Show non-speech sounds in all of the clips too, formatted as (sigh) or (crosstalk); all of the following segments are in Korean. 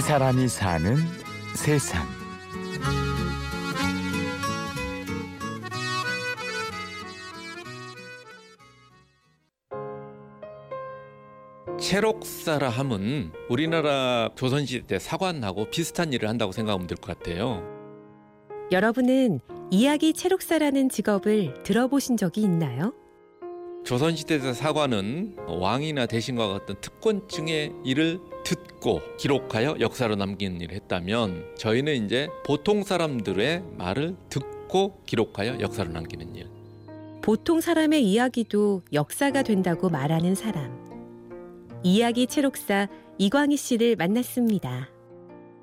이 사람이 사는 세상. 체록사라 함은 우리나라 조선시대 때 사관하고 비슷한 일을 한다고 생각하면 될 것 같아요. 여러분은 이야기 체록사라는 직업을 들어보신 적이 있나요? 조선시대 사관은 왕이나 대신과 같은 특권층의 일을 듣고 기록하여 역사로 남기는 일을 했다면 저희는 이제 보통 사람들의 말을 듣고 기록하여 역사로 남기는 일. 보통 사람의 이야기도 역사가 된다고 말하는 사람. 이야기 체록사 이광희 씨를 만났습니다.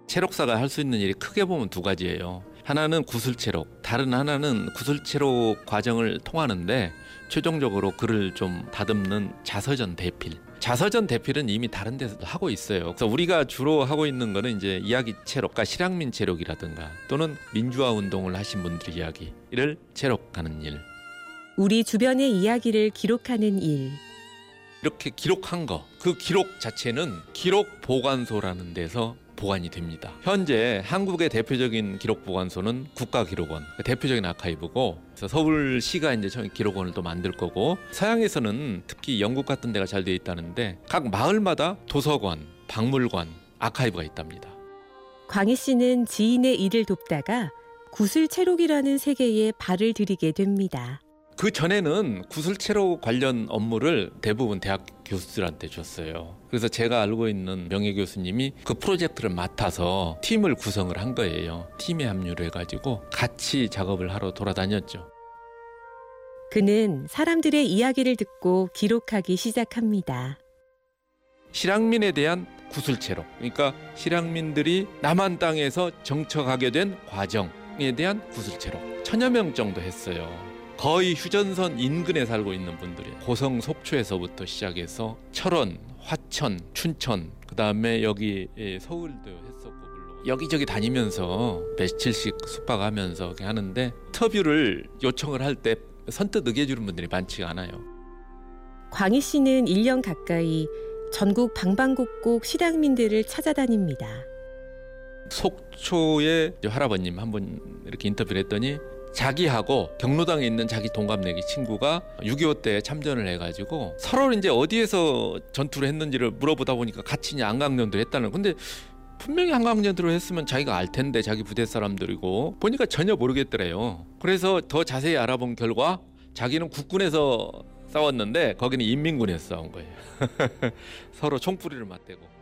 체록사가 할 수 있는 일이 크게 보면 두 가지예요. 하나는 구술체록, 다른 하나는 구술체록 과정을 통하는데 최종적으로 글을 좀 다듬는 자서전 대필. 자서전 대필은 이미 다른 데서도 하고 있어요. 그래서 우리가 주로 하고 있는 거는 이제 이야기 체록과 실향민 체록이라든가 또는 민주화 운동을 하신 분들 이야기를 체록하는 일. 우리 주변의 이야기를 기록하는 일. 이렇게 기록한 거, 그 기록 자체는 기록 보관소라는 데서 보관이 됩니다. 현재 한국의 대표적인 기록 보관소는 국가기록원, 대표적인 아카이브고 서울시가 이제 기록원을 또 만들 거고 서양에서는 특히 영국 같은 데가 잘 되어 있다는데 각 마을마다 도서관, 박물관, 아카이브가 있답니다. 광희 씨는 지인의 일을 돕다가 구슬체록이라는 세계에 발을 들이게 됩니다. 그 전에는 구슬체로 관련 업무를 대부분 대학 교수들한테 줬어요. 그래서 제가 알고 있는 명예 교수님이 그 프로젝트를 맡아서 팀을 구성을 한 거예요. 팀에 합류를 해가지고 같이 작업을 하러 돌아다녔죠. 그는 사람들의 이야기를 듣고 기록하기 시작합니다. 실향민에 대한 구슬체록, 그러니까 실향민들이 남한 땅에서 정착하게 된 과정에 대한 구슬체록 천여 명 정도 했어요. 거의 휴전선 인근에 살고 있는 분들이 고성 속초에서부터 시작해서 철원, 화천, 춘천 그 다음에 여기 서울도 했었고 물론 여기저기 다니면서 며칠씩 숙박하면서 하는데 인터뷰를 요청을 할 때 선뜻 의해주는 분들이 많지가 않아요. 광희 씨는 1년 가까이 전국 방방곡곡 실향민들을 찾아다닙니다. 속초의 할아버님 한 분 이렇게 인터뷰를 했더니 자기하고 경로당에 있는 자기 동갑내기 친구가 6.25 때 참전을 해가지고 서로 이제 어디에서 전투를 했는지를 물어보다 보니까 같이 이제 안강연도 했다는 근데 분명히 한강연도로 했으면 자기가 알 텐데 자기 부대 사람들이고 보니까 전혀 모르겠더래요. 그래서 더 자세히 알아본 결과 자기는 국군에서 싸웠는데 거기는 인민군에서 싸운 거예요. (laughs) 서로 총뿌리를 맞대고.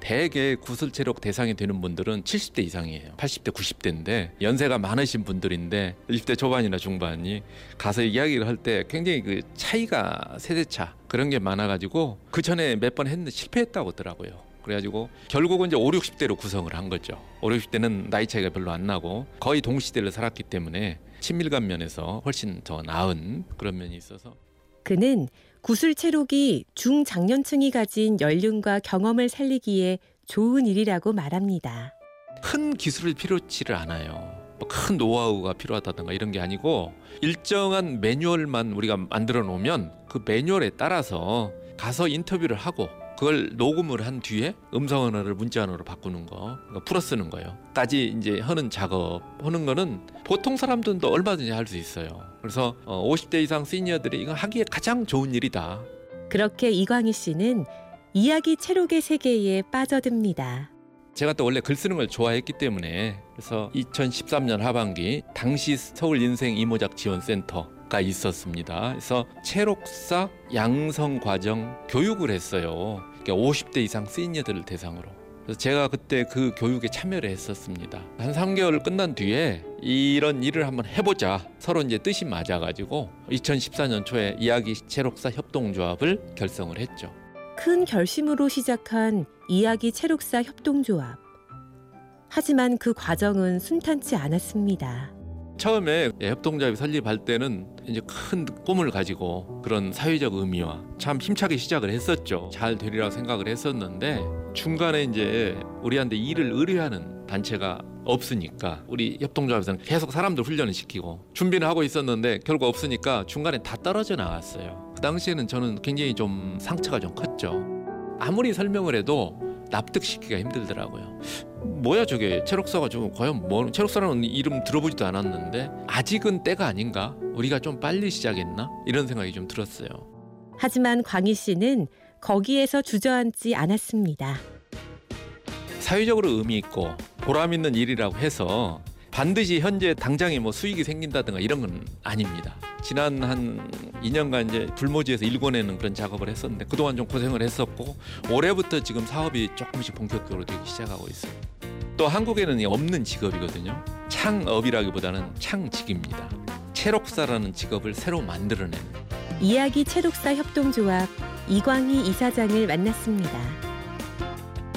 대개 구슬 체력 대상이 되는 분들은 70대 이상이에요. 80대, 90대인데 연세가 많으신 분들인데 20대 초반이나 중반이 가서 이야기를 할 때 굉장히 그 차이가 세대 차 그런 게 많아가지고 그 전에 몇 번 했는데 실패했다고 하더라고요. 그래가지고 결국은 이제 5, 60대로 구성을 한 거죠. 5, 60대는 나이 차이가 별로 안 나고 거의 동시대를 살았기 때문에 친밀감 면에서 훨씬 더 나은 그런 면이 있어서 그는 구슬체록이 중장년층이 가진 연륜과 경험을 살리기에 좋은 일이라고 말합니다. 큰 기술을 필요치를 않아요. 뭐큰 노하우가 필요하다든가 이런 게 아니고 일정한 매뉴얼만 우리가 만들어 놓으면 그 매뉴얼에 따라서 가서 인터뷰를 하고 그걸 녹음을 한 뒤에 음성 언어를 문자 언어로 바꾸는 거, 그러니까 풀어 쓰는 거요. 까지 이제 하는 작업 하는 거는 보통 사람들도 얼마든지 할 수 있어요. 그래서 50대 이상 시니어들이 이거 하기에 가장 좋은 일이다. 그렇게 이광희 씨는 이야기 체록의 세계에 빠져듭니다. 제가 또 원래 글 쓰는 걸 좋아했기 때문에 그래서 2013년 하반기 당시 서울 인생 이모작 지원센터 가 있었습니다. 그래서 체록사 양성 과정 교육을 했어요. 50대 이상 시니어들을 대상으로. 그래서 제가 그때 그 교육에 참여를 했었습니다. 한 3개월 끝난 뒤에 이런 일을 한번 해보자. 서로 이제 뜻이 맞아가지고 2014년 초에 이야기 체록사 협동조합을 결성을 했죠. 큰 결심으로 시작한 이야기 체록사 협동조합. 하지만 그 과정은 순탄치 않았습니다. 처음에 협동조합이 설립할 때는 이제 큰 꿈을 가지고 그런 사회적 의미와 참 힘차게 시작을 했었죠. 잘 되리라고 생각을 했었는데 중간에 이제 우리한테 일을 의뢰하는 단체가 없으니까 우리 협동조합에서는 계속 사람들 훈련을 시키고 준비는 하고 있었는데 결과 없으니까 중간에 다 떨어져 나왔어요. 그 당시에는 저는 굉장히 좀 상처가 좀 컸죠. 아무리 설명을 해도 납득시키기가 힘들더라고요. 뭐야 저게 체록사가 좀 과연 뭐 체록사라는 이름 들어보지도 않았는데 아직은 때가 아닌가? 우리가 좀 빨리 시작했나? 이런 생각이 좀 들었어요. 하지만 광희 씨는 거기에서 주저앉지 않았습니다. 사회적으로 의미 있고 보람 있는 일이라고 해서 반드시 현재 당장에 뭐 수익이 생긴다든가 이런 건 아닙니다. 지난 한 2년간 이제 불모지에서 일궈내는 그런 작업을 했었는데 그동안 좀 고생을 했었고 올해부터 지금 사업이 조금씩 본격적으로 되기 시작하고 있어요. 또 한국에는 없는 직업이거든요. 창업이라기보다는 창직입니다. 체록사라는 직업을 새로 만들어내는 이야기 체록사 협동조합 이광희 이사장을 만났습니다.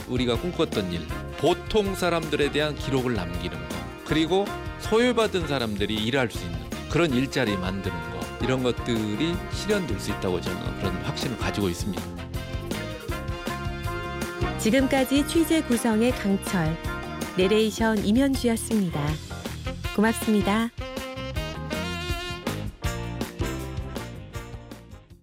우리가 꿈꿨던 일, 보통 사람들에 대한 기록을 남기는 거, 그리고 소외받은 사람들이 일할 수 있는 그런 일자리 만드는 거, 이런 것들이 실현될 수 있다고 저는 그런 확신을 가지고 있습니다. 지금까지 취재 구성의 강철, 내레이션 임현주였습니다. 고맙습니다.